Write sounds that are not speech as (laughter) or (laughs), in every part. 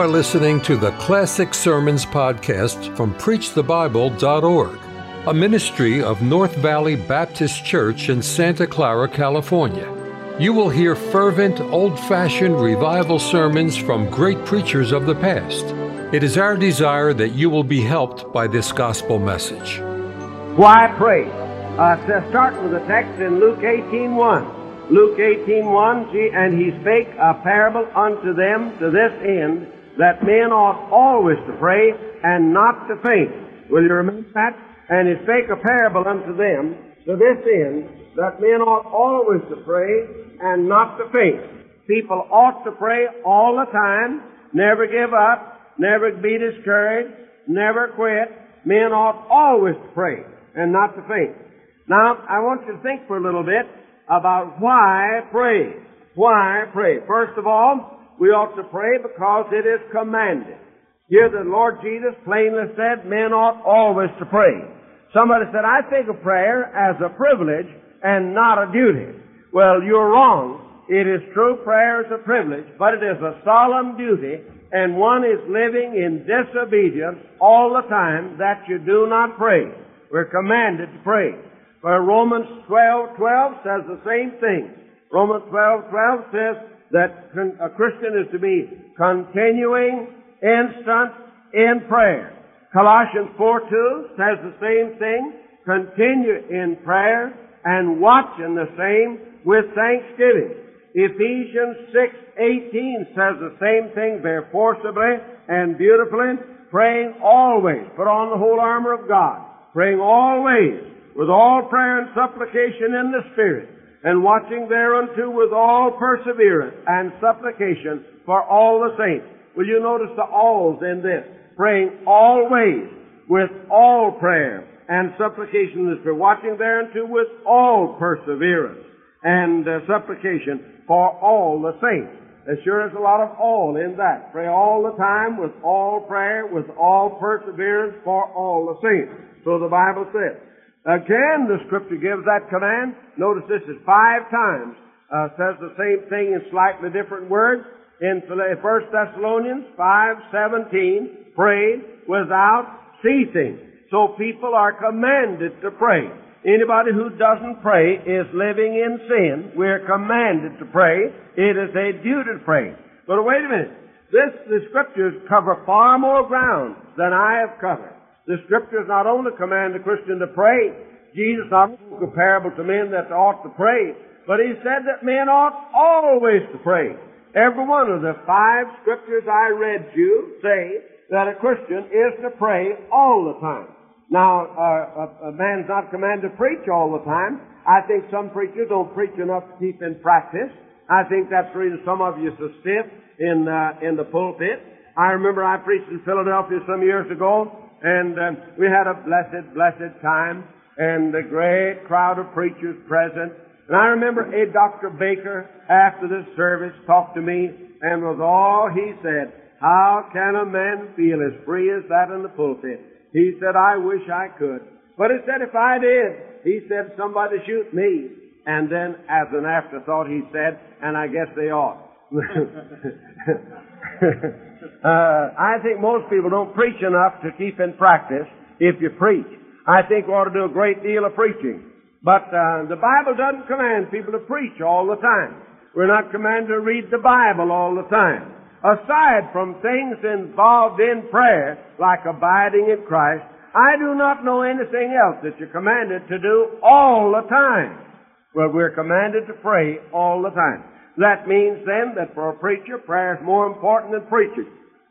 are listening to the Classic Sermons podcast from PreachTheBible.org, a ministry of North Valley Baptist Church in Santa Clara, California. You will hear fervent, old fashioned revival sermons from great preachers of the past. It is our desire that you will be helped by this gospel message. Why pray? Uh, so start with the text in Luke 18.1. Luke 18.1, and he spake a parable unto them to this end, that men ought always to pray and not to faint. Will you remember that? And he spake a parable unto them to this end, that men ought always to pray and not to faint. People ought to pray all the time, never give up, never be discouraged, never quit. Men ought always to pray and not to faint. Now, I want you to think for a little bit about why pray. Why pray? First of all, we ought to pray because it is commanded. Here the Lord Jesus plainly said men ought always to pray. Somebody said, I think of prayer as a privilege and not a duty. Well, you're wrong. It is true prayer is a privilege, but it is a solemn duty, and one is living in disobedience all the time that you do not pray. We're commanded to pray. Where Romans 12, 12 says the same thing. Romans 12, 12 says that a Christian is to be continuing, instant, in prayer. Colossians 4, 2 says the same thing. Continue in prayer and watch in the same with thanksgiving. Ephesians 6, 18 says the same thing very forcibly and beautifully. Praying always. Put on the whole armor of God. Praying always with all prayer and supplication in the Spirit, and watching thereunto with all perseverance and supplication for all the saints. Will you notice the alls in this? Praying always with all prayer and supplication the Spirit, watching thereunto with all perseverance and uh, supplication for all the saints. There sure is a lot of all in that. Pray all the time with all prayer, with all perseverance for all the saints. So the Bible says. Again, the scripture gives that command. Notice this is five times. Uh, says the same thing in slightly different words. In 1 Thessalonians 5:17, pray without ceasing. So people are commanded to pray. Anybody who doesn't pray is living in sin. We're commanded to pray. It is a duty to pray. But wait a minute. This, the scriptures cover far more ground than I have covered. The scriptures not only command the Christian to pray, Jesus not only a to men that ought to pray, but he said that men ought always to pray. Every one of the five scriptures I read you say that a Christian is to pray all the time. Now, uh, a, a man's not commanded to preach all the time. I think some preachers don't preach enough to keep in practice. I think that's the reason some of you are stiff in uh, in the pulpit. I remember I preached in Philadelphia some years ago, and um, we had a blessed, blessed time, and a great crowd of preachers present. And I remember a Dr. Baker, after the service, talked to me, and was all he said, how can a man feel as free as that in the pulpit? He said, I wish I could. But he said, if I did, he said, somebody shoot me. And then, as an afterthought, he said, and I guess they ought. Uh, I think most people don't preach enough to keep in practice if you preach. I think we ought to do a great deal of preaching. But uh, the Bible doesn't command people to preach all the time. We're not commanded to read the Bible all the time. Aside from things involved in prayer, like abiding in Christ, I do not know anything else that you're commanded to do all the time. Well, we're commanded to pray all the time. That means then that for a preacher, prayer is more important than preaching.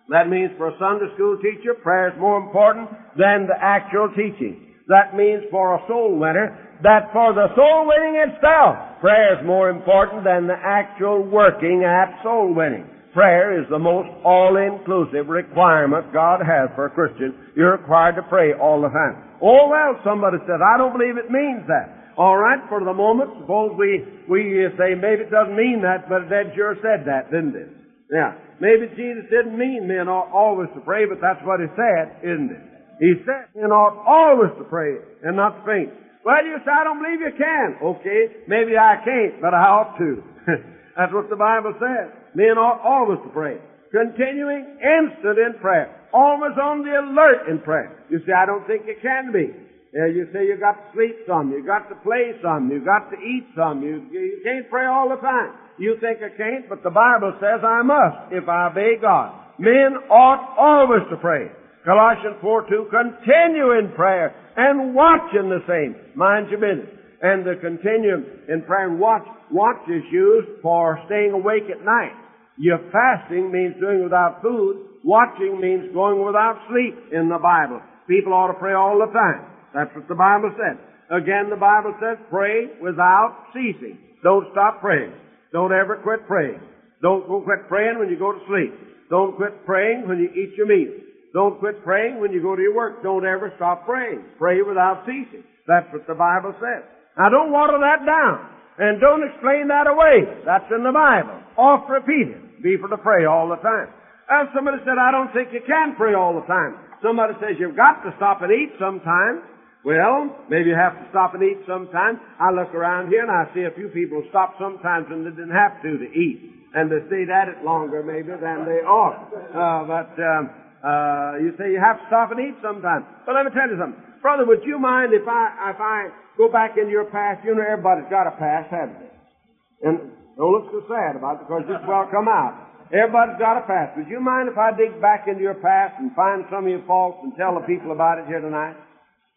That means for a Sunday school teacher, prayer is more important than the actual teaching. That means for a soul winner that for the soul winning itself, prayer is more important than the actual working at soul winning. Prayer is the most all-inclusive requirement God has for a Christian. You're required to pray all the time. Oh well, somebody says, I don't believe it means that. All right, for the moment, suppose we, we say maybe it doesn't mean that, but that sure said that, didn't it? Yeah. Maybe Jesus didn't mean men ought always to pray, but that's what he said, isn't it? He said men ought always to pray and not faint. Well, you say, I don't believe you can. Okay, maybe I can't, but I ought to. (laughs) that's what the Bible says. Men ought always to pray. Continuing instant in prayer. Always on the alert in prayer. You say, I don't think you can be. Yeah, you say you got to sleep some, you got to play some, you got to eat some, you, you can't pray all the time. You think I can't, but the Bible says I must if I obey God. Men ought always to pray. Colossians 4 2, continue in prayer and watch in the same. Mind your business. And the continuum in prayer and watch, watch is used for staying awake at night. Your fasting means doing without food. Watching means going without sleep in the Bible. People ought to pray all the time. That's what the Bible says. Again, the Bible says, pray without ceasing. Don't stop praying. Don't ever quit praying. Don't quit praying when you go to sleep. Don't quit praying when you eat your meal. Don't quit praying when you go to your work. Don't ever stop praying. Pray without ceasing. That's what the Bible says. Now don't water that down. And don't explain that away. That's in the Bible. Oft repeated. Be for to pray all the time. And somebody said, I don't think you can pray all the time. Somebody says you've got to stop and eat sometimes. Well, maybe you have to stop and eat sometime. I look around here and I see a few people stop sometimes when they didn't have to to eat. And they stayed at it longer maybe than they ought. Uh, but um, uh, you say you have to stop and eat sometime. But let me tell you something. Brother, would you mind if I if I go back into your past? You know everybody's got a past, haven't they? And don't look so sad about it because this will come out. Everybody's got a past. Would you mind if I dig back into your past and find some of your faults and tell the people about it here tonight?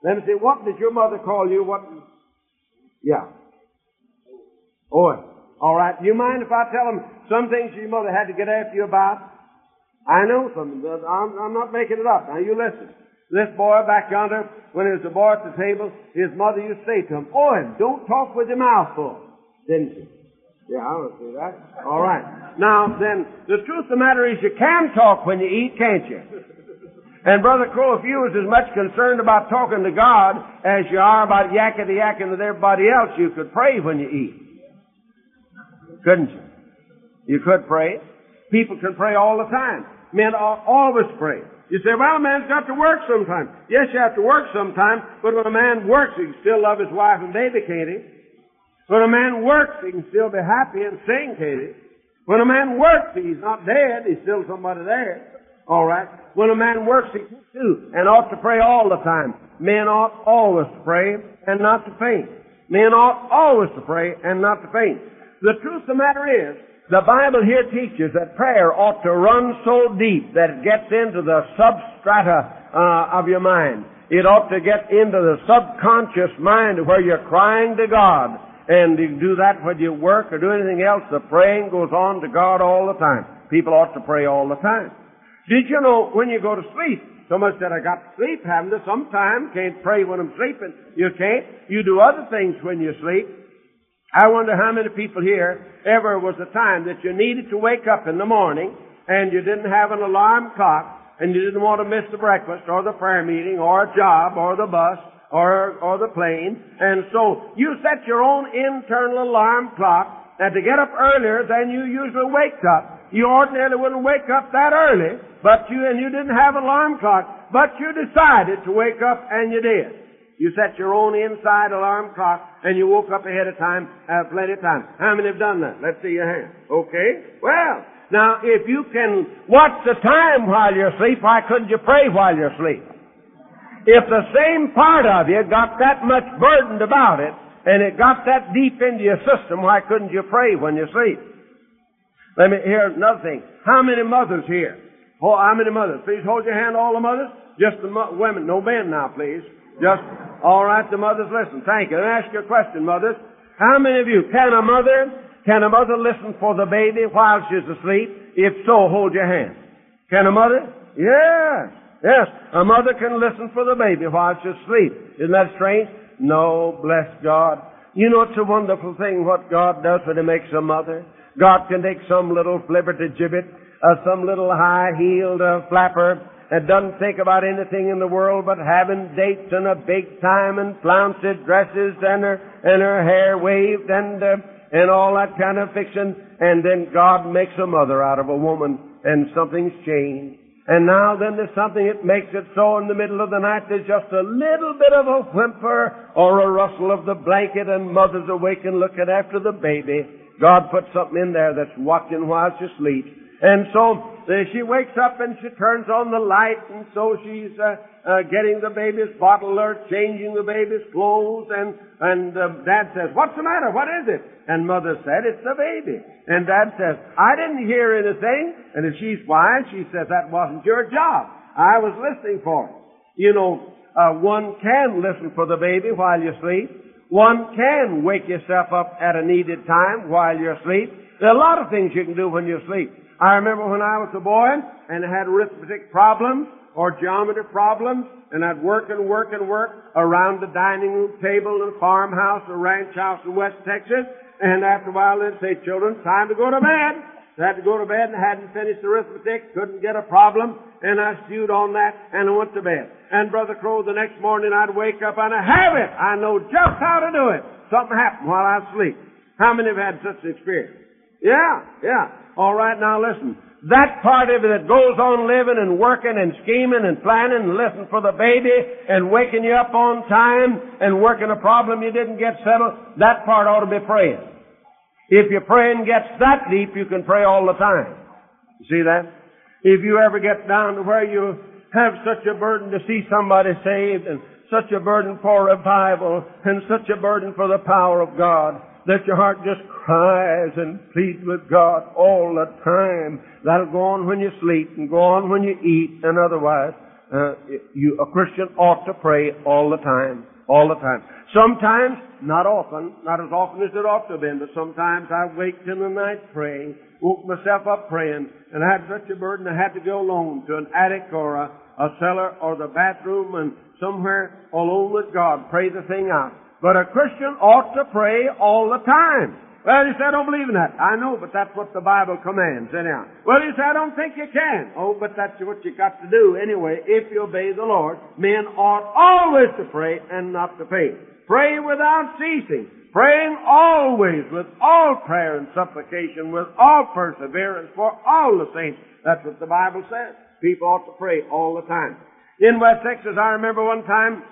Let me see, what did your mother call you? What? Yeah. Oh, all right. Do you mind if I tell them some things your mother had to get after you about? I know some. I'm, I'm not making it up. Now you listen. This boy back yonder, when he was a boy at the table, his mother used to say to him, Owen, don't talk with your mouth full. Didn't she? Yeah, I will see that. All right. Now, then, the truth of the matter is you can talk when you eat, can't you? And Brother Crow, if you was as much concerned about talking to God as you are about yakety yakking with everybody else, you could pray when you eat. Couldn't you? You could pray. People can pray all the time. Men always pray. You say, well, a man's got to work sometime. Yes, you have to work sometime, but when a man works, he can still love his wife and baby, can't he? When a man works, he can still be happy and sing, can't he? When a man works, he's not dead, he's still somebody there. All right? When a man works, he too, and ought to pray all the time. Men ought always to pray and not to faint. Men ought always to pray and not to faint. The truth of the matter is, the Bible here teaches that prayer ought to run so deep that it gets into the substrata uh, of your mind. It ought to get into the subconscious mind where you're crying to God. And you do that when you work or do anything else, the praying goes on to God all the time. People ought to pray all the time. Did you know when you go to sleep? Somebody said, I got to sleep, haven't I? Sometime. Can't pray when I'm sleeping. You can't. You do other things when you sleep. I wonder how many people here ever was a time that you needed to wake up in the morning and you didn't have an alarm clock and you didn't want to miss the breakfast or the prayer meeting or a job or the bus or, or the plane. And so you set your own internal alarm clock and to get up earlier than you usually wake up you ordinarily wouldn't wake up that early, but you, and you didn't have an alarm clock, but you decided to wake up and you did. You set your own inside alarm clock and you woke up ahead of time, uh, plenty of time. How many have done that? Let's see your hand. Okay? Well, now if you can watch the time while you're asleep, why couldn't you pray while you're asleep? If the same part of you got that much burdened about it, and it got that deep into your system, why couldn't you pray when you sleep? Let me hear another thing. How many mothers here? Oh, how many mothers? Please hold your hand, all the mothers. Just the mo- women. No men now, please. Just, all right, the mothers listen. Thank you. Me ask you a question, mothers. How many of you, can a mother, can a mother listen for the baby while she's asleep? If so, hold your hand. Can a mother? Yes. Yes. A mother can listen for the baby while she's asleep. Isn't that strange? No, bless God. You know, it's a wonderful thing what God does when He makes a mother. God can take some little flibberty gibbet, uh, some little high-heeled uh, flapper that doesn't think about anything in the world but having dates and a big time and flounced dresses and her and her hair waved and uh, and all that kind of fiction. And then God makes a mother out of a woman, and something's changed. And now then there's something that makes it so in the middle of the night there's just a little bit of a whimper or a rustle of the blanket and mother's awake and looking after the baby. God put something in there that's watching while she sleeps. And so uh, she wakes up and she turns on the light, and so she's uh, uh, getting the baby's bottle or changing the baby's clothes, and and uh, Dad says, "What's the matter? What is it?" And Mother said, "It's the baby." And Dad says, "I didn't hear anything." And if she's wise, she says, "That wasn't your job. I was listening for it." You know, uh, one can listen for the baby while you sleep. One can wake yourself up at a needed time while you're asleep. There are a lot of things you can do when you sleep. I remember when I was a boy and I had arithmetic problems or geometry problems, and I'd work and work and work around the dining room table in a farmhouse or ranch house in West Texas, and after a while they'd say, children, time to go to bed. I had to go to bed and hadn't finished arithmetic, couldn't get a problem, and I stewed on that and I went to bed. And Brother Crow, the next morning I'd wake up and I have it. I know just how to do it. Something happened while I was asleep. How many have had such an experience? Yeah, yeah. All right, now listen. That part of it that goes on living and working and scheming and planning and listening for the baby and waking you up on time and working a problem you didn't get settled, that part ought to be praying. If your praying gets that deep, you can pray all the time. You see that? If you ever get down to where you have such a burden to see somebody saved and such a burden for revival and such a burden for the power of God, that your heart just cries and pleads with God all the time. That'll go on when you sleep and go on when you eat and otherwise. Uh, you, a Christian ought to pray all the time. All the time. Sometimes, not often, not as often as it ought to have been, but sometimes I waked in the night praying, woke myself up praying, and I had such a burden I had to go alone to an attic or a, a cellar or the bathroom and somewhere alone with God, pray the thing out. But a Christian ought to pray all the time. Well, you say, I don't believe in that. I know, but that's what the Bible commands, anyhow. Well, you say, I don't think you can. Oh, but that's what you got to do anyway, if you obey the Lord. Men ought always to pray and not to faint. Pray without ceasing. Praying always with all prayer and supplication, with all perseverance for all the saints. That's what the Bible says. People ought to pray all the time. In West Texas, I remember one time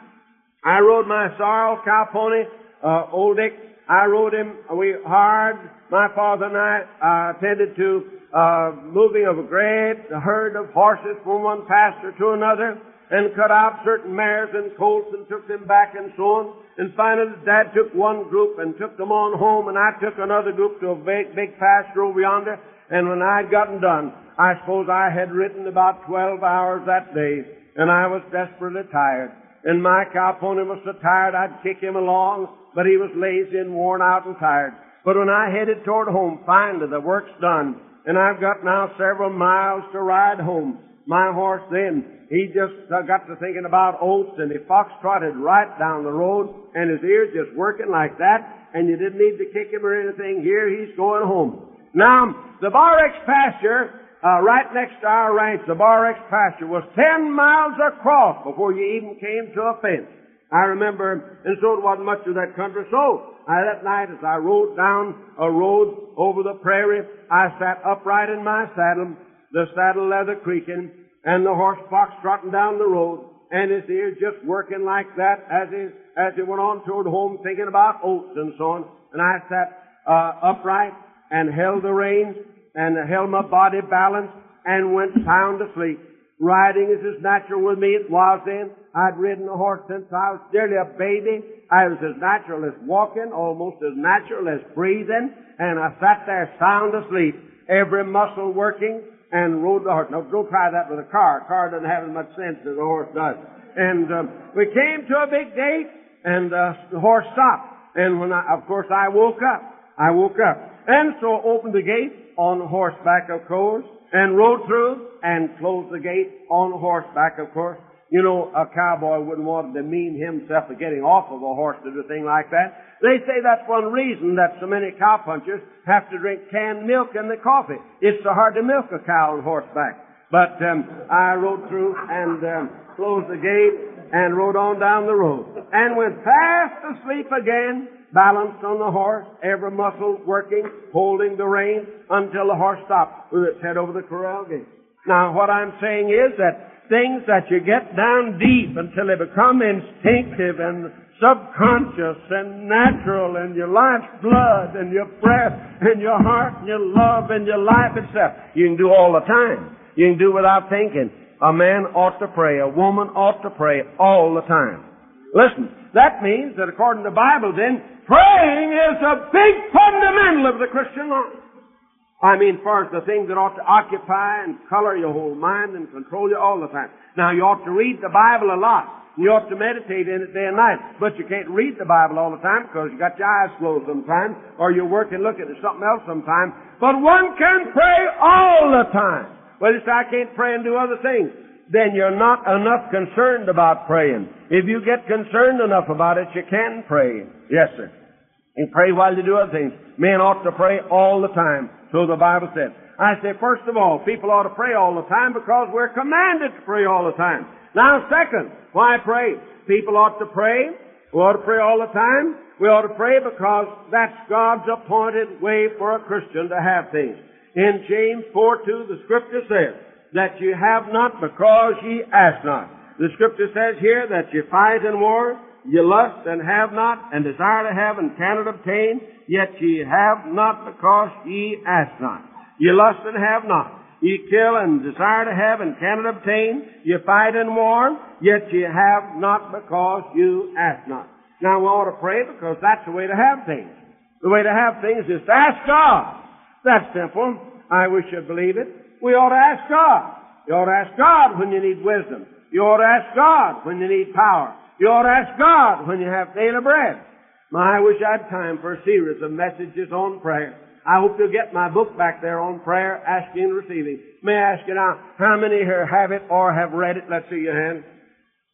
I rode my sorrel cow pony, uh, old Dick. I rode him. We hard. My father and I uh, attended to uh, moving of a great herd of horses from one pasture to another, and cut out certain mares and colts and took them back and so on. And finally, Dad took one group and took them on home, and I took another group to a big, big pasture over yonder. And when I'd gotten done, I suppose I had ridden about 12 hours that day, and I was desperately tired. And my cow pony was so tired I'd kick him along, but he was lazy and worn out and tired. But when I headed toward home, finally the work's done, and I've got now several miles to ride home. My horse then, he just got to thinking about oats, and he fox-trotted right down the road, and his ears just working like that, and you didn't need to kick him or anything. Here he's going home. Now, the Bar X pasture uh, right next to our ranch, the Bar X pasture, was ten miles across before you even came to a fence. I remember, and so it wasn't much of that country. So, I, that night as I rode down a road over the prairie, I sat upright in my saddle, the saddle leather creaking, and the horse fox trotting down the road, and his ears just working like that as he, as he went on toward home thinking about oats and so on. And I sat uh, upright and held the reins and held my body balanced and went sound asleep. Riding is as natural with me as it was then. I'd ridden a horse since I was nearly a baby. I was as natural as walking, almost as natural as breathing, and I sat there sound asleep, every muscle working, and rode the horse. Now, go try that with a car. A car doesn't have as much sense as a horse does. And um, we came to a big gate, and uh, the horse stopped. And when I, of course, I woke up. I woke up. And so opened the gate on horseback, of course, and rode through and closed the gate on horseback, of course. You know, a cowboy wouldn't want to demean himself to getting off of a horse to do a thing like that. They say that's one reason that so many cowpunchers have to drink canned milk in the coffee. It's so hard to milk a cow on horseback. But um, I rode through and um, closed the gate and rode on down the road and went fast asleep again balanced on the horse, every muscle working, holding the rein until the horse stopped with its head over the corral gate. Now, what I'm saying is that things that you get down deep until they become instinctive and subconscious and natural and your life's blood and your breath and your heart and your love and your life itself. You can do all the time. You can do without thinking. A man ought to pray. A woman ought to pray all the time. Listen, that means that according to the Bible then, praying is a big fundamental of the Christian life. I mean, far as the things that ought to occupy and color your whole mind and control you all the time. Now, you ought to read the Bible a lot. You ought to meditate in it day and night. But you can't read the Bible all the time because you got your eyes closed sometimes, or you're working looking at something else sometimes. But one can pray all the time. Well, you say, I can't pray and do other things. Then you're not enough concerned about praying. If you get concerned enough about it, you can pray. Yes, sir. And pray while you do other things. Men ought to pray all the time. So the Bible said. I say, first of all, people ought to pray all the time because we're commanded to pray all the time. Now, second, why pray? People ought to pray. We ought to pray all the time. We ought to pray because that's God's appointed way for a Christian to have things. In James 4 2, the scripture says that you have not because ye ask not. The scripture says here that you fight in war, you lust and have not, and desire to have and cannot obtain, yet ye have not because ye ask not. Ye lust and have not. Ye kill and desire to have and cannot obtain. Ye fight and war, yet ye have not because you ask not. Now we ought to pray because that's the way to have things. The way to have things is to ask God. That's simple. I wish you'd believe it. We ought to ask God. You ought to ask God when you need wisdom. You ought to ask God when you need power. You ought to ask God when you have daily bread. My, I wish I had time for a series of messages on prayer. I hope you'll get my book back there on prayer, asking and receiving. May I ask you now, how many here have it or have read it? Let's see your hand.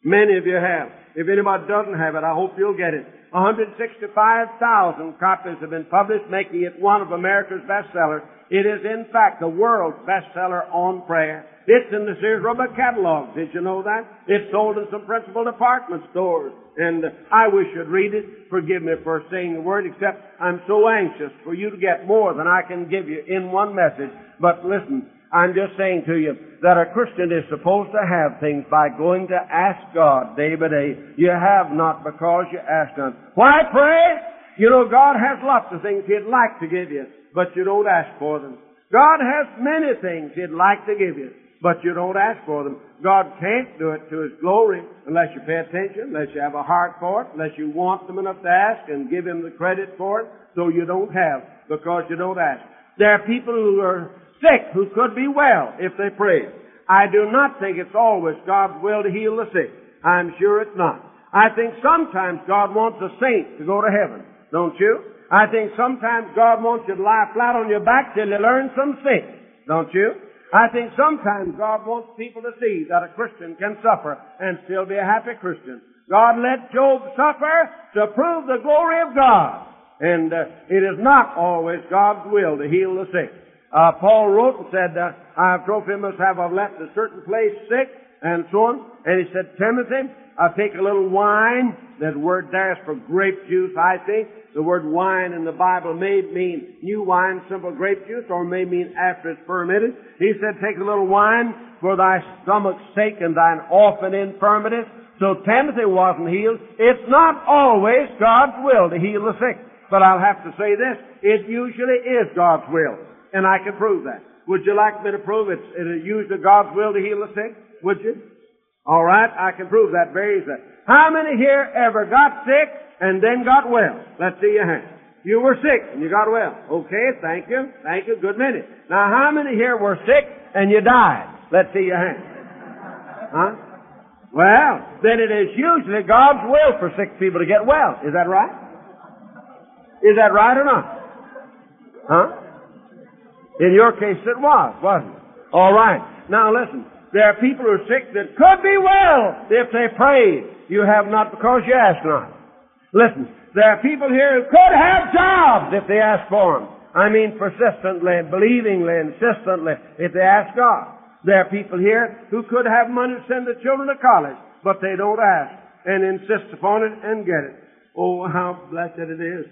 Many of you have. If anybody doesn't have it, I hope you'll get it. 165,000 copies have been published, making it one of America's bestsellers. It is, in fact, the world's bestseller on prayer. It's in the Sears Roebuck catalog. Did you know that? It's sold in some principal department stores. And I wish you'd read it. Forgive me for saying the word, except I'm so anxious for you to get more than I can give you in one message. But listen, I'm just saying to you that a Christian is supposed to have things by going to ask God day by day. You have not because you ask not. Why pray? You know, God has lots of things He'd like to give you, but you don't ask for them. God has many things He'd like to give you, but you don't ask for them. God can't do it to His glory unless you pay attention, unless you have a heart for it, unless you want them enough to ask and give Him the credit for it, so you don't have because you don't ask. There are people who are sick who could be well if they prayed. I do not think it's always God's will to heal the sick. I'm sure it's not. I think sometimes God wants a saint to go to heaven. Don't you? I think sometimes God wants you to lie flat on your back till you learn some sense. Don't you? I think sometimes God wants people to see that a Christian can suffer and still be a happy Christian. God let Job suffer to prove the glory of God. And uh, it is not always God's will to heal the sick. Uh, Paul wrote and said, uh, I have Trophimus have left a certain place sick, and so on. And he said, Timothy, I take a little wine. That word there is for grape juice, I think. The word wine in the Bible may mean new wine, simple grape juice, or may mean after it's fermented. He said, take a little wine for thy stomach's sake and thine orphan infirmities. So Timothy wasn't healed. It's not always God's will to heal the sick. But I'll have to say this, it usually is God's will. And I can prove that. Would you like me to prove it's, it usually God's will to heal the sick? Would you? All right, I can prove that very easily. How many here ever got sick and then got well? Let's see your hand. You were sick and you got well. Okay, thank you. Thank you. Good minute. Now, how many here were sick and you died? Let's see your hand. Huh? Well, then it is usually God's will for sick people to get well. Is that right? Is that right or not? Huh? In your case, it was, wasn't it? All right. Now listen. There are people who are sick that could be well if they prayed. You have not because you ask not. Listen. There are people here who could have jobs if they ask for them. I mean persistently, believingly, insistently, if they ask God. There are people here who could have money to send their children to college, but they don't ask and insist upon it and get it. Oh, how blessed it is.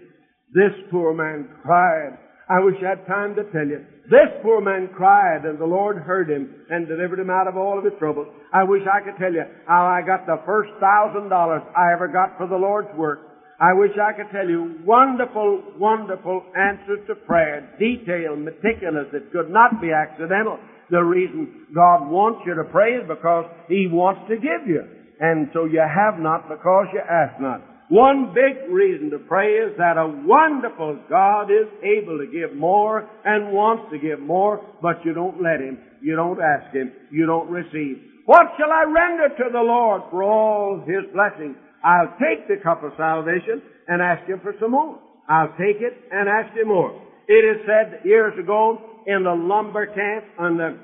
This poor man cried I wish I had time to tell you. This poor man cried and the Lord heard him and delivered him out of all of his troubles. I wish I could tell you how I got the first thousand dollars I ever got for the Lord's work. I wish I could tell you wonderful, wonderful answers to prayer, detailed, meticulous, that could not be accidental. The reason God wants you to pray is because He wants to give you. And so you have not because you ask not. One big reason to pray is that a wonderful God is able to give more and wants to give more, but you don't let Him. You don't ask Him. You don't receive. What shall I render to the Lord for all His blessings? I'll take the cup of salvation and ask Him for some more. I'll take it and ask Him more. It is said years ago in the lumber camp on the,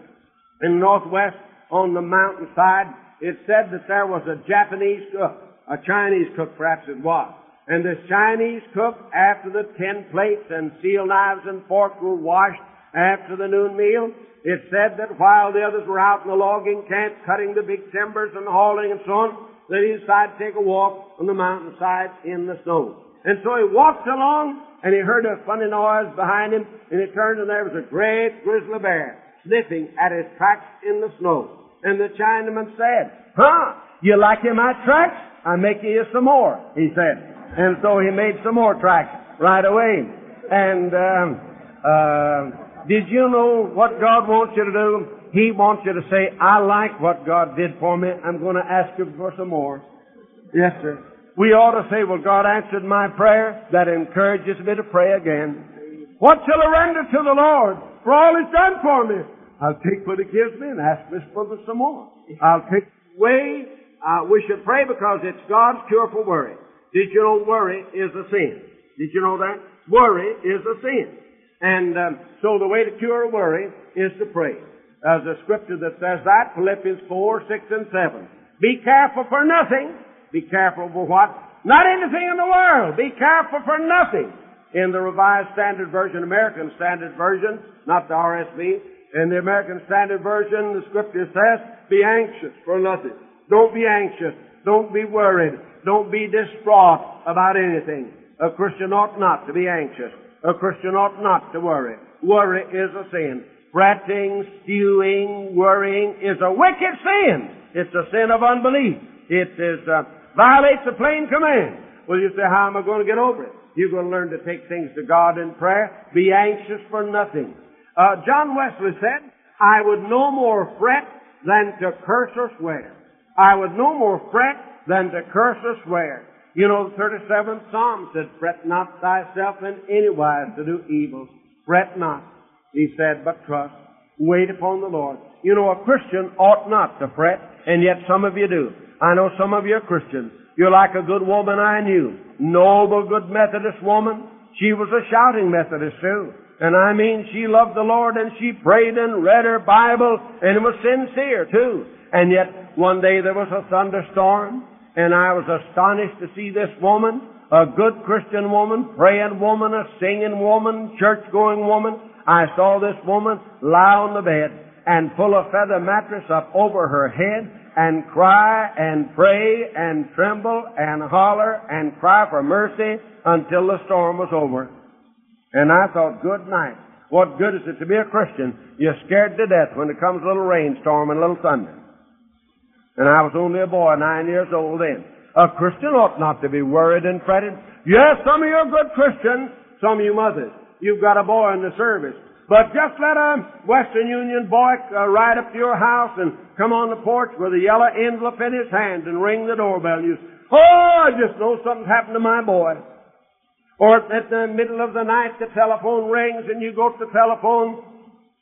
in the Northwest on the mountainside, it said that there was a Japanese cook a Chinese cook perhaps it was. And this Chinese cook, after the tin plates and steel knives and forks were washed after the noon meal, it said that while the others were out in the logging camp cutting the big timbers and hauling and so on, that he decided to take a walk on the mountainside in the snow. And so he walked along and he heard a funny noise behind him and he turned and there was a great grizzly bear sniffing at his tracks in the snow. And the Chinaman said, Huh? You like my tracks? I'm making you some more, he said. And so he made some more tracks right away. And um, uh, did you know what God wants you to do? He wants you to say, I like what God did for me. I'm going to ask Him for some more. Yes, sir. We ought to say, well, God answered my prayer. That encourages me to pray again. What shall I render to the Lord for all He's done for me? I'll take what He gives me and ask Him for some more. I'll take away uh, we should pray because it's God's cure for worry. Did you know worry is a sin? Did you know that? Worry is a sin. And um, so the way to cure worry is to pray. Uh, There's a scripture that says that, Philippians 4, 6, and 7. Be careful for nothing. Be careful for what? Not anything in the world. Be careful for nothing. In the Revised Standard Version, American Standard Version, not the RSV, in the American Standard Version, the scripture says, be anxious for nothing. Don't be anxious. Don't be worried. Don't be distraught about anything. A Christian ought not to be anxious. A Christian ought not to worry. Worry is a sin. Fretting, stewing, worrying is a wicked sin. It's a sin of unbelief. It is, uh, violates the plain command. Well, you say, how am I going to get over it? You're going to learn to take things to God in prayer. Be anxious for nothing. Uh, John Wesley said, I would no more fret than to curse or swear. I would no more fret than to curse or swear. You know, the 37th Psalm said, Fret not thyself in any wise to do evil. Fret not, he said, but trust. Wait upon the Lord. You know, a Christian ought not to fret, and yet some of you do. I know some of you are Christians. You're like a good woman I knew. Noble, good Methodist woman. She was a shouting Methodist too. And I mean, she loved the Lord and she prayed and read her Bible and it was sincere too. And yet, one day there was a thunderstorm, and I was astonished to see this woman, a good Christian woman, praying woman, a singing woman, church-going woman. I saw this woman lie on the bed and pull a feather mattress up over her head and cry and pray and tremble and holler and cry for mercy until the storm was over. And I thought, good night. What good is it to be a Christian? You're scared to death when it comes a little rainstorm and a little thunder. And I was only a boy, nine years old then. A Christian ought not to be worried and fretted. Yes, some of you are good Christians, some of you mothers. You've got a boy in the service. But just let a Western Union boy uh, ride up to your house and come on the porch with a yellow envelope in his hand and ring the doorbell. You say, Oh, I just know something's happened to my boy. Or at the middle of the night, the telephone rings and you go to the telephone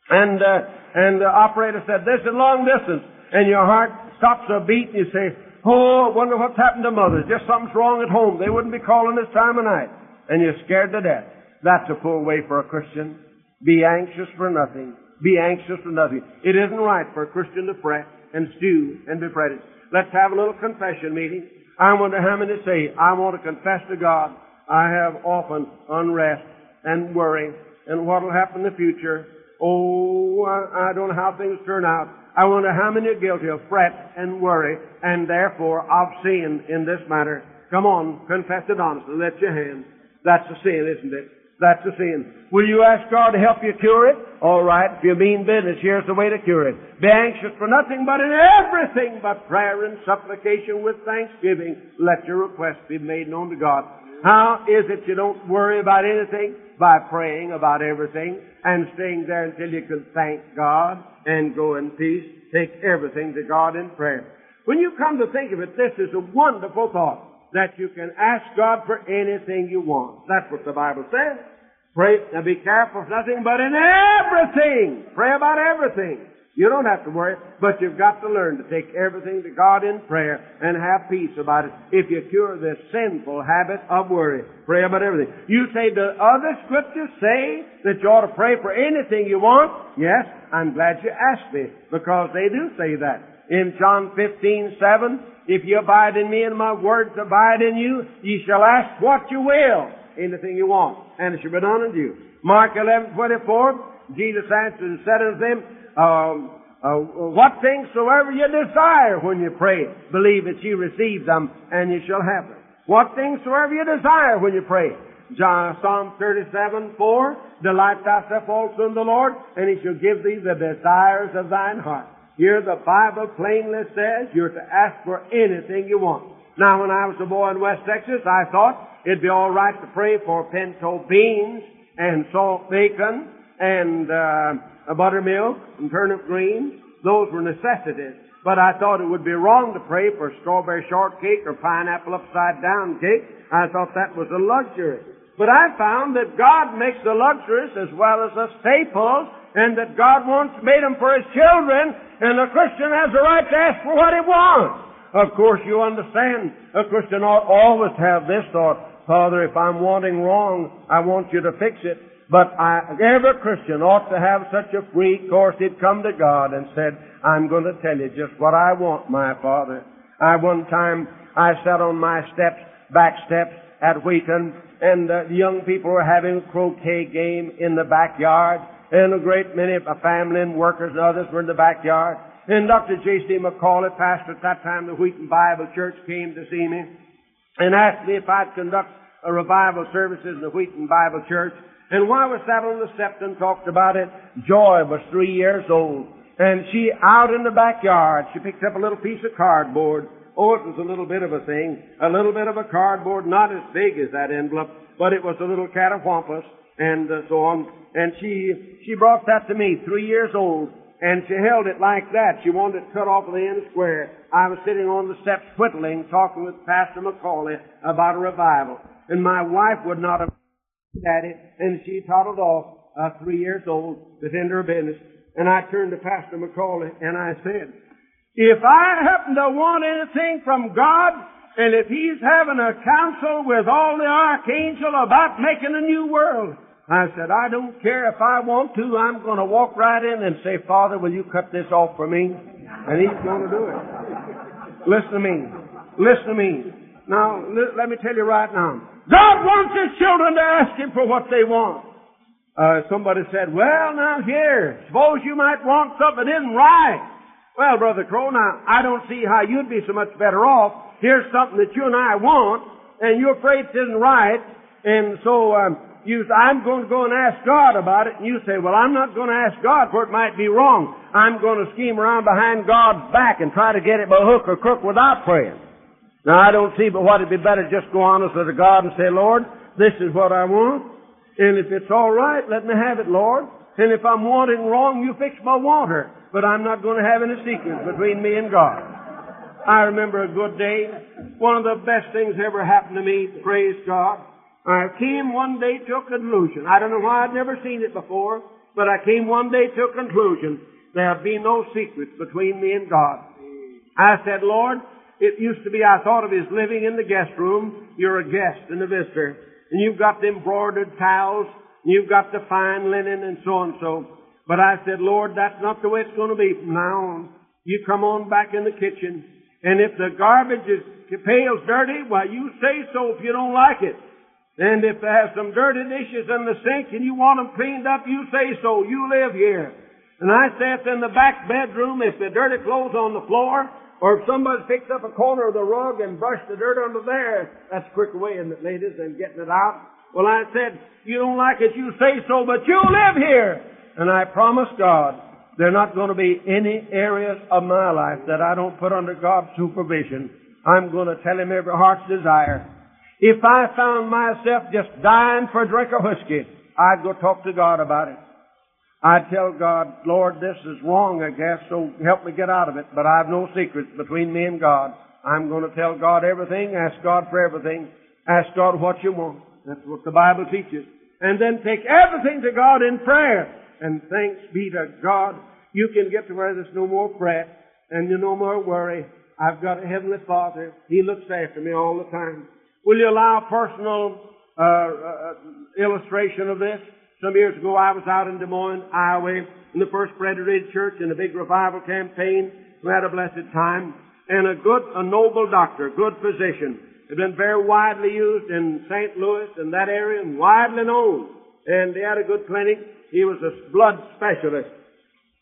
and, uh, and the operator said, this is long distance. And your heart stops a beat and you say, Oh, I wonder what's happened to mother. Just something's wrong at home. They wouldn't be calling this time of night. And you're scared to death. That's a poor way for a Christian. Be anxious for nothing. Be anxious for nothing. It isn't right for a Christian to fret and stew and be fretted. Let's have a little confession meeting. I wonder how many say, I want to confess to God I have often unrest and worry and what will happen in the future. Oh, I don't know how things turn out. I wonder how many are guilty of fret and worry and therefore of sin in this matter. Come on, confess it honestly. Let your hand. That's a sin, isn't it? That's a sin. Will you ask God to help you cure it? All right. If you mean business, here's the way to cure it. Be anxious for nothing but in everything but prayer and supplication with thanksgiving. Let your requests be made known to God. How is it you don't worry about anything? By praying about everything and staying there until you can thank God and go in peace. Take everything to God in prayer. When you come to think of it, this is a wonderful thought that you can ask God for anything you want. That's what the Bible says. Pray, now be careful for nothing but in everything. Pray about everything. You don't have to worry, but you've got to learn to take everything to God in prayer and have peace about it if you cure this sinful habit of worry. Pray about everything. You say, do other scriptures say that you ought to pray for anything you want? Yes, I'm glad you asked me because they do say that. In John 15, 7, if you abide in me and my words abide in you, ye shall ask what you will, anything you want, and it shall be done unto you. Mark 11, 24, Jesus answered and said unto them, um, uh, what things soever you desire when you pray, believe that you receive them, and you shall have them. What things soever you desire when you pray. John, Psalm 37, 4, Delight thyself also in the Lord, and he shall give thee the desires of thine heart. Here the Bible plainly says you're to ask for anything you want. Now when I was a boy in West Texas, I thought it'd be alright to pray for pinto beans and salt bacon and uh, buttermilk and turnip greens. Those were necessities. But I thought it would be wrong to pray for strawberry shortcake or pineapple upside down cake. I thought that was a luxury. But I found that God makes the luxuries as well as the staples and that God wants made them for His children, and a Christian has the right to ask for what he wants. Of course, you understand, a Christian ought always have this thought, Father, if I'm wanting wrong, I want you to fix it. But I, every Christian ought to have such a free course. He'd come to God and said, I'm going to tell you just what I want, my Father. I one time, I sat on my steps, back steps at Wheaton, and uh, the young people were having a croquet game in the backyard and a great many of a family and workers and others were in the backyard. And Dr. J.C. Macaulay, pastor at that time, the Wheaton Bible Church, came to see me and asked me if I'd conduct a revival services in the Wheaton Bible Church. And while we sat on the steps and talked about it, Joy was three years old. And she, out in the backyard, she picked up a little piece of cardboard. Oh, it was a little bit of a thing. A little bit of a cardboard, not as big as that envelope, but it was a little catawampus and uh, so on. And she, she brought that to me, three years old, and she held it like that. She wanted it cut off the end square. I was sitting on the steps whittling, talking with Pastor Macaulay about a revival. And my wife would not have at it, and she toddled off, uh, three years old, to tend her business. And I turned to Pastor Macaulay and I said, if I happen to want anything from God, and if He's having a council with all the archangel about making a new world, I said, I don't care if I want to. I'm going to walk right in and say, Father, will you cut this off for me? And he's going to do it. Listen to me. Listen to me. Now, let me tell you right now. God wants His children to ask Him for what they want. Uh, somebody said, well, now here, suppose you might want something isn't right. Well, Brother Crow, now, I don't see how you'd be so much better off. Here's something that you and I want, and you're afraid it isn't right, and so, um, you say, I'm going to go and ask God about it, and you say, well, I'm not going to ask God for it might be wrong. I'm going to scheme around behind God's back and try to get it by hook or crook without praying. Now, I don't see but what it'd be better just go honestly to God and say, Lord, this is what I want, and if it's all right, let me have it, Lord. And if I'm wanting wrong, you fix my water. But I'm not going to have any secrets between me and God. I remember a good day. One of the best things ever happened to me, praise God. I came one day to a conclusion. I don't know why I'd never seen it before, but I came one day to a conclusion. There'll be no secrets between me and God. I said, Lord, it used to be I thought of his living in the guest room. You're a guest and a visitor. And you've got the embroidered towels, and you've got the fine linen and so and so. But I said, Lord, that's not the way it's going to be from now on. You come on back in the kitchen, and if the garbage is pail's dirty, why you say so if you don't like it. And if they have some dirty dishes in the sink and you want them cleaned up, you say so. You live here. And I sat in the back bedroom if the dirty clothes on the floor, or if somebody picks up a corner of the rug and brushed the dirt under there, that's a quicker way, isn't it, ladies, than getting it out. Well, I said, you don't like it, you say so, but you live here. And I promise God, there are not going to be any areas of my life that I don't put under God's supervision. I'm going to tell Him every heart's desire. If I found myself just dying for a drink of whiskey, I'd go talk to God about it. I'd tell God, Lord, this is wrong, I guess, so help me get out of it. But I have no secrets between me and God. I'm going to tell God everything, ask God for everything, ask God what you want. That's what the Bible teaches. And then take everything to God in prayer. And thanks be to God, you can get to where there's no more fret and you no more worry. I've got a Heavenly Father. He looks after me all the time. Will you allow a personal uh, uh, illustration of this? Some years ago, I was out in Des Moines, Iowa, in the First Presbyterian Church in a big revival campaign. We had a blessed time. And a good, a noble doctor, good physician, had been very widely used in St. Louis and that area and widely known. And he had a good clinic. He was a blood specialist.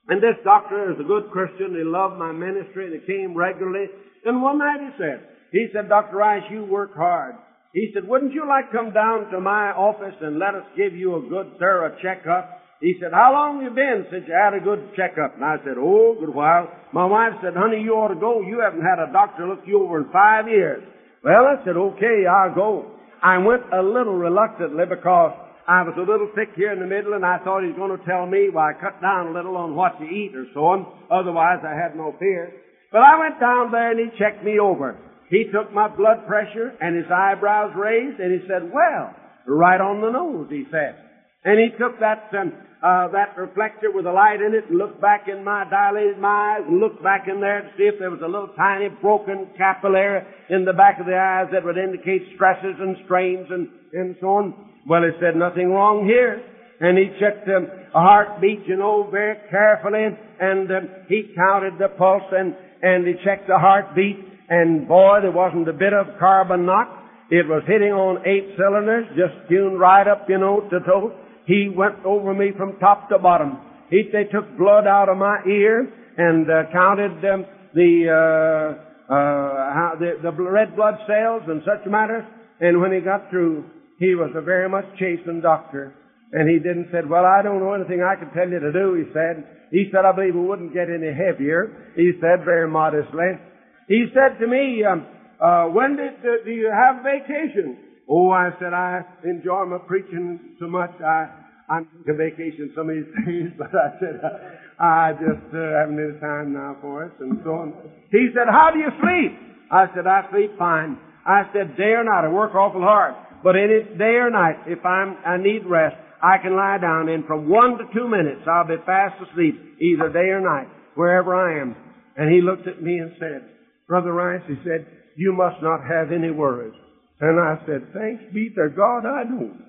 And this doctor is a good Christian. He loved my ministry and he came regularly. And one night he said, he said, Dr. Rice, you work hard. He said, wouldn't you like to come down to my office and let us give you a good thorough checkup? He said, how long have you been since you had a good checkup? And I said, oh, good while. My wife said, honey, you ought to go. You haven't had a doctor look you over in five years. Well, I said, okay, I'll go. I went a little reluctantly because I was a little thick here in the middle and I thought he was going to tell me, well, I cut down a little on what to eat or so on. Otherwise, I had no fear. But I went down there and he checked me over. He took my blood pressure and his eyebrows raised and he said, well, right on the nose, he said. And he took that, um, uh, that reflector with a light in it and looked back in my dilated eyes and looked back in there to see if there was a little tiny broken capillary in the back of the eyes that would indicate stresses and strains and, and so on. Well, he said nothing wrong here. And he checked um, a heartbeat, you know, very carefully, and um, he counted the pulse and, and he checked the heartbeat, and boy, there wasn't a bit of carbon knock. It was hitting on eight cylinders, just tuned right up, you know, to toe. He went over me from top to bottom. He, they took blood out of my ear and uh, counted um, the, uh, uh, the the red blood cells and such matters. And when he got through, he was a very much chastened doctor. And he didn't said, well, I don't know anything I can tell you to do, he said. He said, I believe it wouldn't get any heavier. He said very modestly. He said to me, um, uh, when did, uh, do you have vacation? Oh, I said, I enjoy my preaching so much. I, I'm taking vacation some of these (laughs) days, but I said, uh, I just uh, haven't any time now for us and so on. He said, how do you sleep? I said, I sleep fine. I said, day or night, I work awful hard. But any day or night, if I'm, I need rest, I can lie down and from one to two minutes I'll be fast asleep, either day or night, wherever I am. And he looked at me and said, Brother Rice, he said, you must not have any worries. And I said, thanks be to God I don't.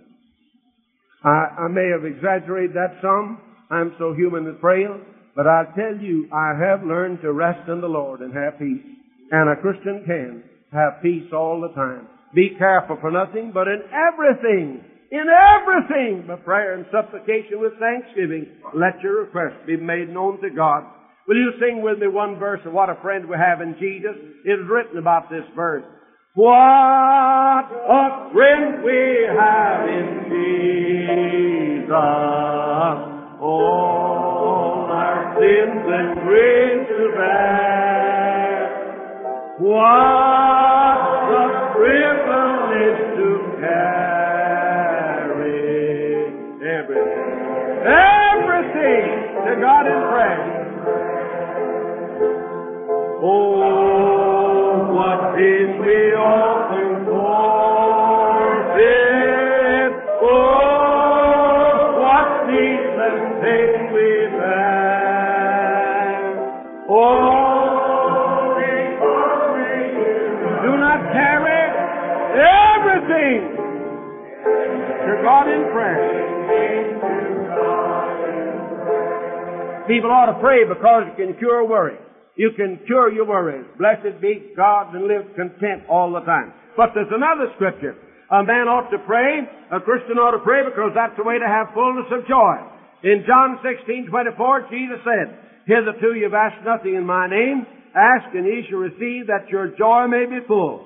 I, I may have exaggerated that some. I'm so human and frail. But I tell you, I have learned to rest in the Lord and have peace. And a Christian can have peace all the time. Be careful for nothing, but in everything, in everything, by prayer and supplication with thanksgiving, let your requests be made known to God. Will you sing with me one verse of what a friend we have in Jesus? It is written about this verse. What a friend we have in Jesus. All our sins and griefs to bear. What People ought to pray because it can cure worry. You can cure your worries. Blessed be God and live content all the time. But there's another scripture. A man ought to pray, a Christian ought to pray because that's the way to have fullness of joy. In John 16, 24, Jesus said, Hitherto you've asked nothing in my name. Ask and ye shall receive that your joy may be full.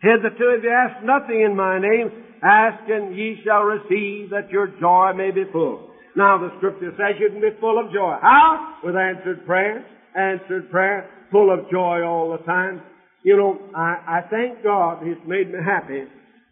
Hitherto have you asked nothing in my name, Ask and ye shall receive that your joy may be full. Now the scripture says you can be full of joy. How? With answered prayer. Answered prayer. Full of joy all the time. You know, I, I thank God He's made me happy.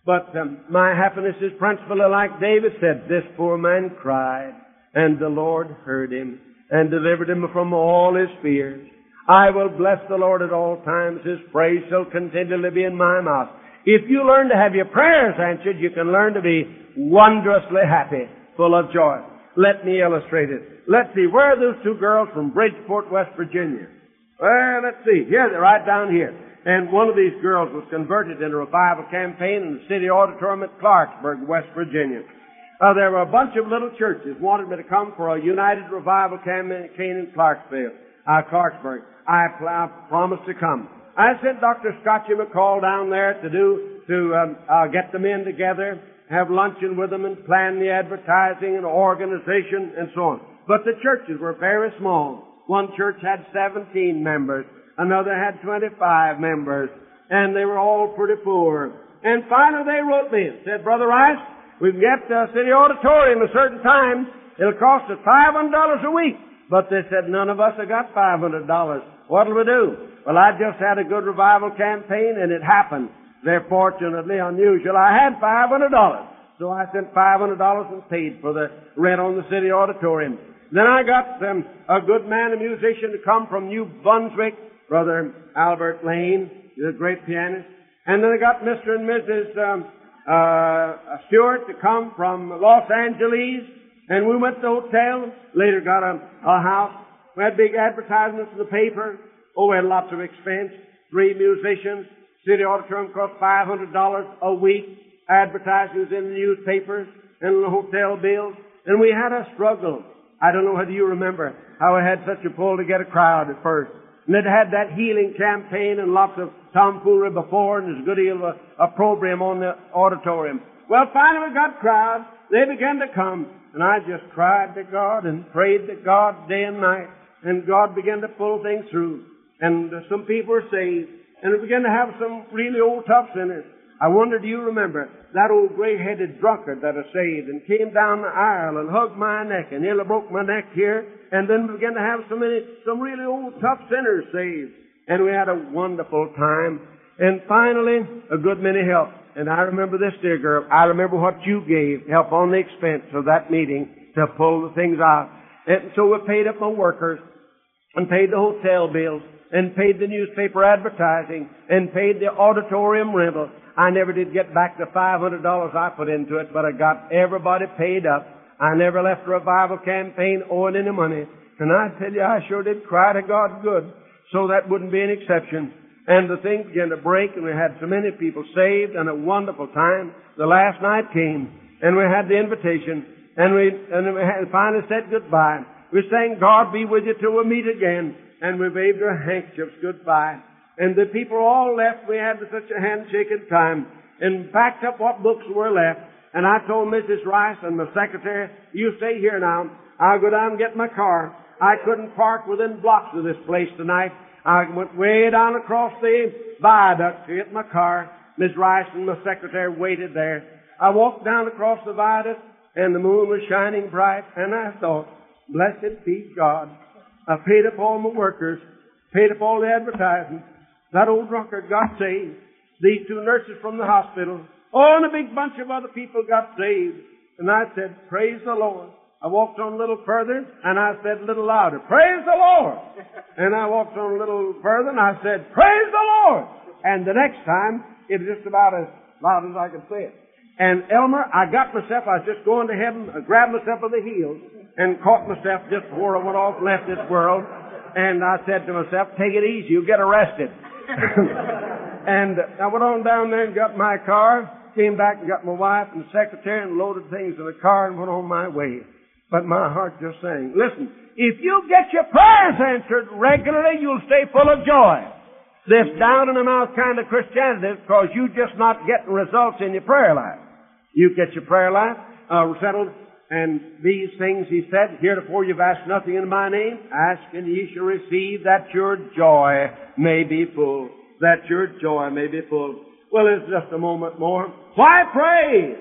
But um, my happiness is principally like David said, this poor man cried, and the Lord heard him, and delivered him from all his fears. I will bless the Lord at all times. His praise shall continually be in my mouth. If you learn to have your prayers answered, you can learn to be wondrously happy, full of joy. Let me illustrate it. Let's see, where are those two girls from Bridgeport, West Virginia? Well, let's see. Here, they're right down here. And one of these girls was converted in a revival campaign in the city auditorium at Clarksburg, West Virginia. Uh, there were a bunch of little churches wanted me to come for a united revival campaign in Clarksville, uh, Clarksburg. I, I promised to come. I sent Dr. Scotchy McCall down there to do, to um, uh, get the men together, have luncheon with them and plan the advertising and organization and so on. But the churches were very small. One church had 17 members. Another had 25 members. And they were all pretty poor. And finally they wrote me and said, Brother Rice, we can get the city auditorium a certain time. It'll cost us $500 a week. But they said, none of us have got $500. What'll we do? Well, I just had a good revival campaign and it happened. They're fortunately unusual. I had $500. So I sent $500 and paid for the rent on the city auditorium. Then I got um, a good man, a musician, to come from New Brunswick, Brother Albert Lane, he's a great pianist. And then I got Mr. and Mrs. Um, uh, Stewart to come from Los Angeles. And we went to the hotel. Later got a, a house. We had big advertisements in the paper. Oh, we had lots of expense. Three musicians. City auditorium cost $500 a week. Advertisements in the newspapers and the hotel bills. And we had a struggle. I don't know whether you remember how we had such a pull to get a crowd at first. And it had that healing campaign and lots of tomfoolery before and there's a good deal of program on the auditorium. Well, finally we got crowds. They began to come. And I just cried to God and prayed to God day and night. And God began to pull things through and uh, some people were saved, and we began to have some really old tough sinners. I wonder, do you remember that old gray-headed drunkard that was saved and came down the aisle and hugged my neck and nearly broke my neck here, and then we began to have so many, some really old tough sinners saved, and we had a wonderful time. And finally, a good many helped. And I remember this, dear girl. I remember what you gave, help on the expense of that meeting to pull the things out. And so we paid up my workers and paid the hotel bills and paid the newspaper advertising and paid the auditorium rental. I never did get back the $500 I put into it, but I got everybody paid up. I never left a revival campaign owing any money. And I tell you, I sure did cry to God good. So that wouldn't be an exception. And the thing began to break and we had so many people saved and a wonderful time. The last night came and we had the invitation and we, and we had, finally said goodbye. We sang, God be with you till we meet again and we waved our handkerchiefs goodbye. And the people all left. We had such a handshaking time and packed up what books were left. And I told Mrs. Rice and my secretary, you stay here now. I'll go down and get my car. I couldn't park within blocks of this place tonight. I went way down across the viaduct to get my car. Miss Rice and my secretary waited there. I walked down across the viaduct and the moon was shining bright and I thought, blessed be God. I paid up all my workers, paid up all the advertising. That old drunkard got saved. These two nurses from the hospital. Oh, and a big bunch of other people got saved. And I said, praise the Lord. I walked on a little further and I said a little louder, praise the Lord. (laughs) and I walked on a little further and I said, praise the Lord. And the next time, it was just about as loud as I could say it. And Elmer, I got myself, I was just going to heaven, I grabbed myself by the heels and caught myself just before I went off and left this world. And I said to myself, take it easy, you'll get arrested. (laughs) and I went on down there and got my car, came back and got my wife and the secretary and loaded things in the car and went on my way. But my heart just saying, listen, if you get your prayers answered regularly, you'll stay full of joy. This down in the mouth kind of Christianity because you just not getting results in your prayer life. You get your prayer life uh, settled, and these things he said, heretofore you've asked nothing in my name, ask and ye shall receive that your joy may be full. That your joy may be full. Well, it's just a moment more. Why pray?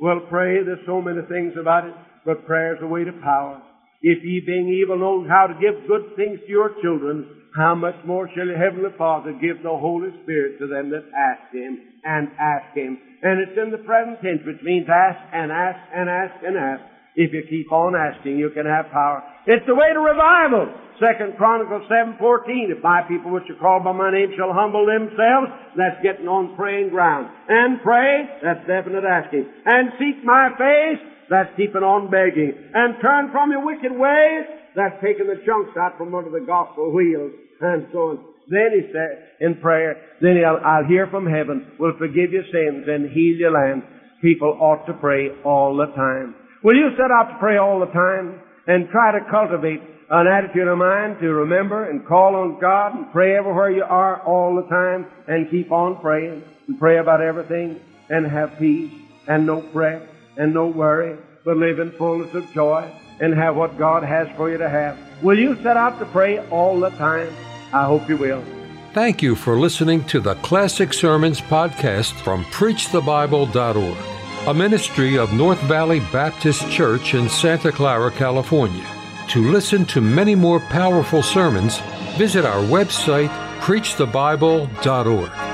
Well, pray, there's so many things about it, but prayer is a way to power. If ye being evil know how to give good things to your children, how much more shall your heavenly Father give the Holy Spirit to them that ask Him and ask Him? And it's in the present tense, which means ask and ask and ask and ask. If you keep on asking, you can have power. It's the way to revival. Second Chronicles 7.14, if my people which are called by my name shall humble themselves, that's getting on praying ground. And pray, that's definite asking. And seek my face, that's keeping on begging. And turn from your wicked ways, that's taking the chunks out from under the gospel wheels. And so on. Then he said in prayer, then I'll, I'll hear from heaven, will forgive your sins and heal your land. People ought to pray all the time. Will you set out to pray all the time and try to cultivate an attitude of mind to remember and call on God and pray everywhere you are all the time and keep on praying and pray about everything and have peace and no fret and no worry, but live in fullness of joy and have what God has for you to have. Will you set out to pray all the time? I hope you will. Thank you for listening to the Classic Sermons podcast from PreachTheBible.org a ministry of North Valley Baptist Church in Santa Clara, California. To listen to many more powerful sermons, visit our website, preachthebible.org.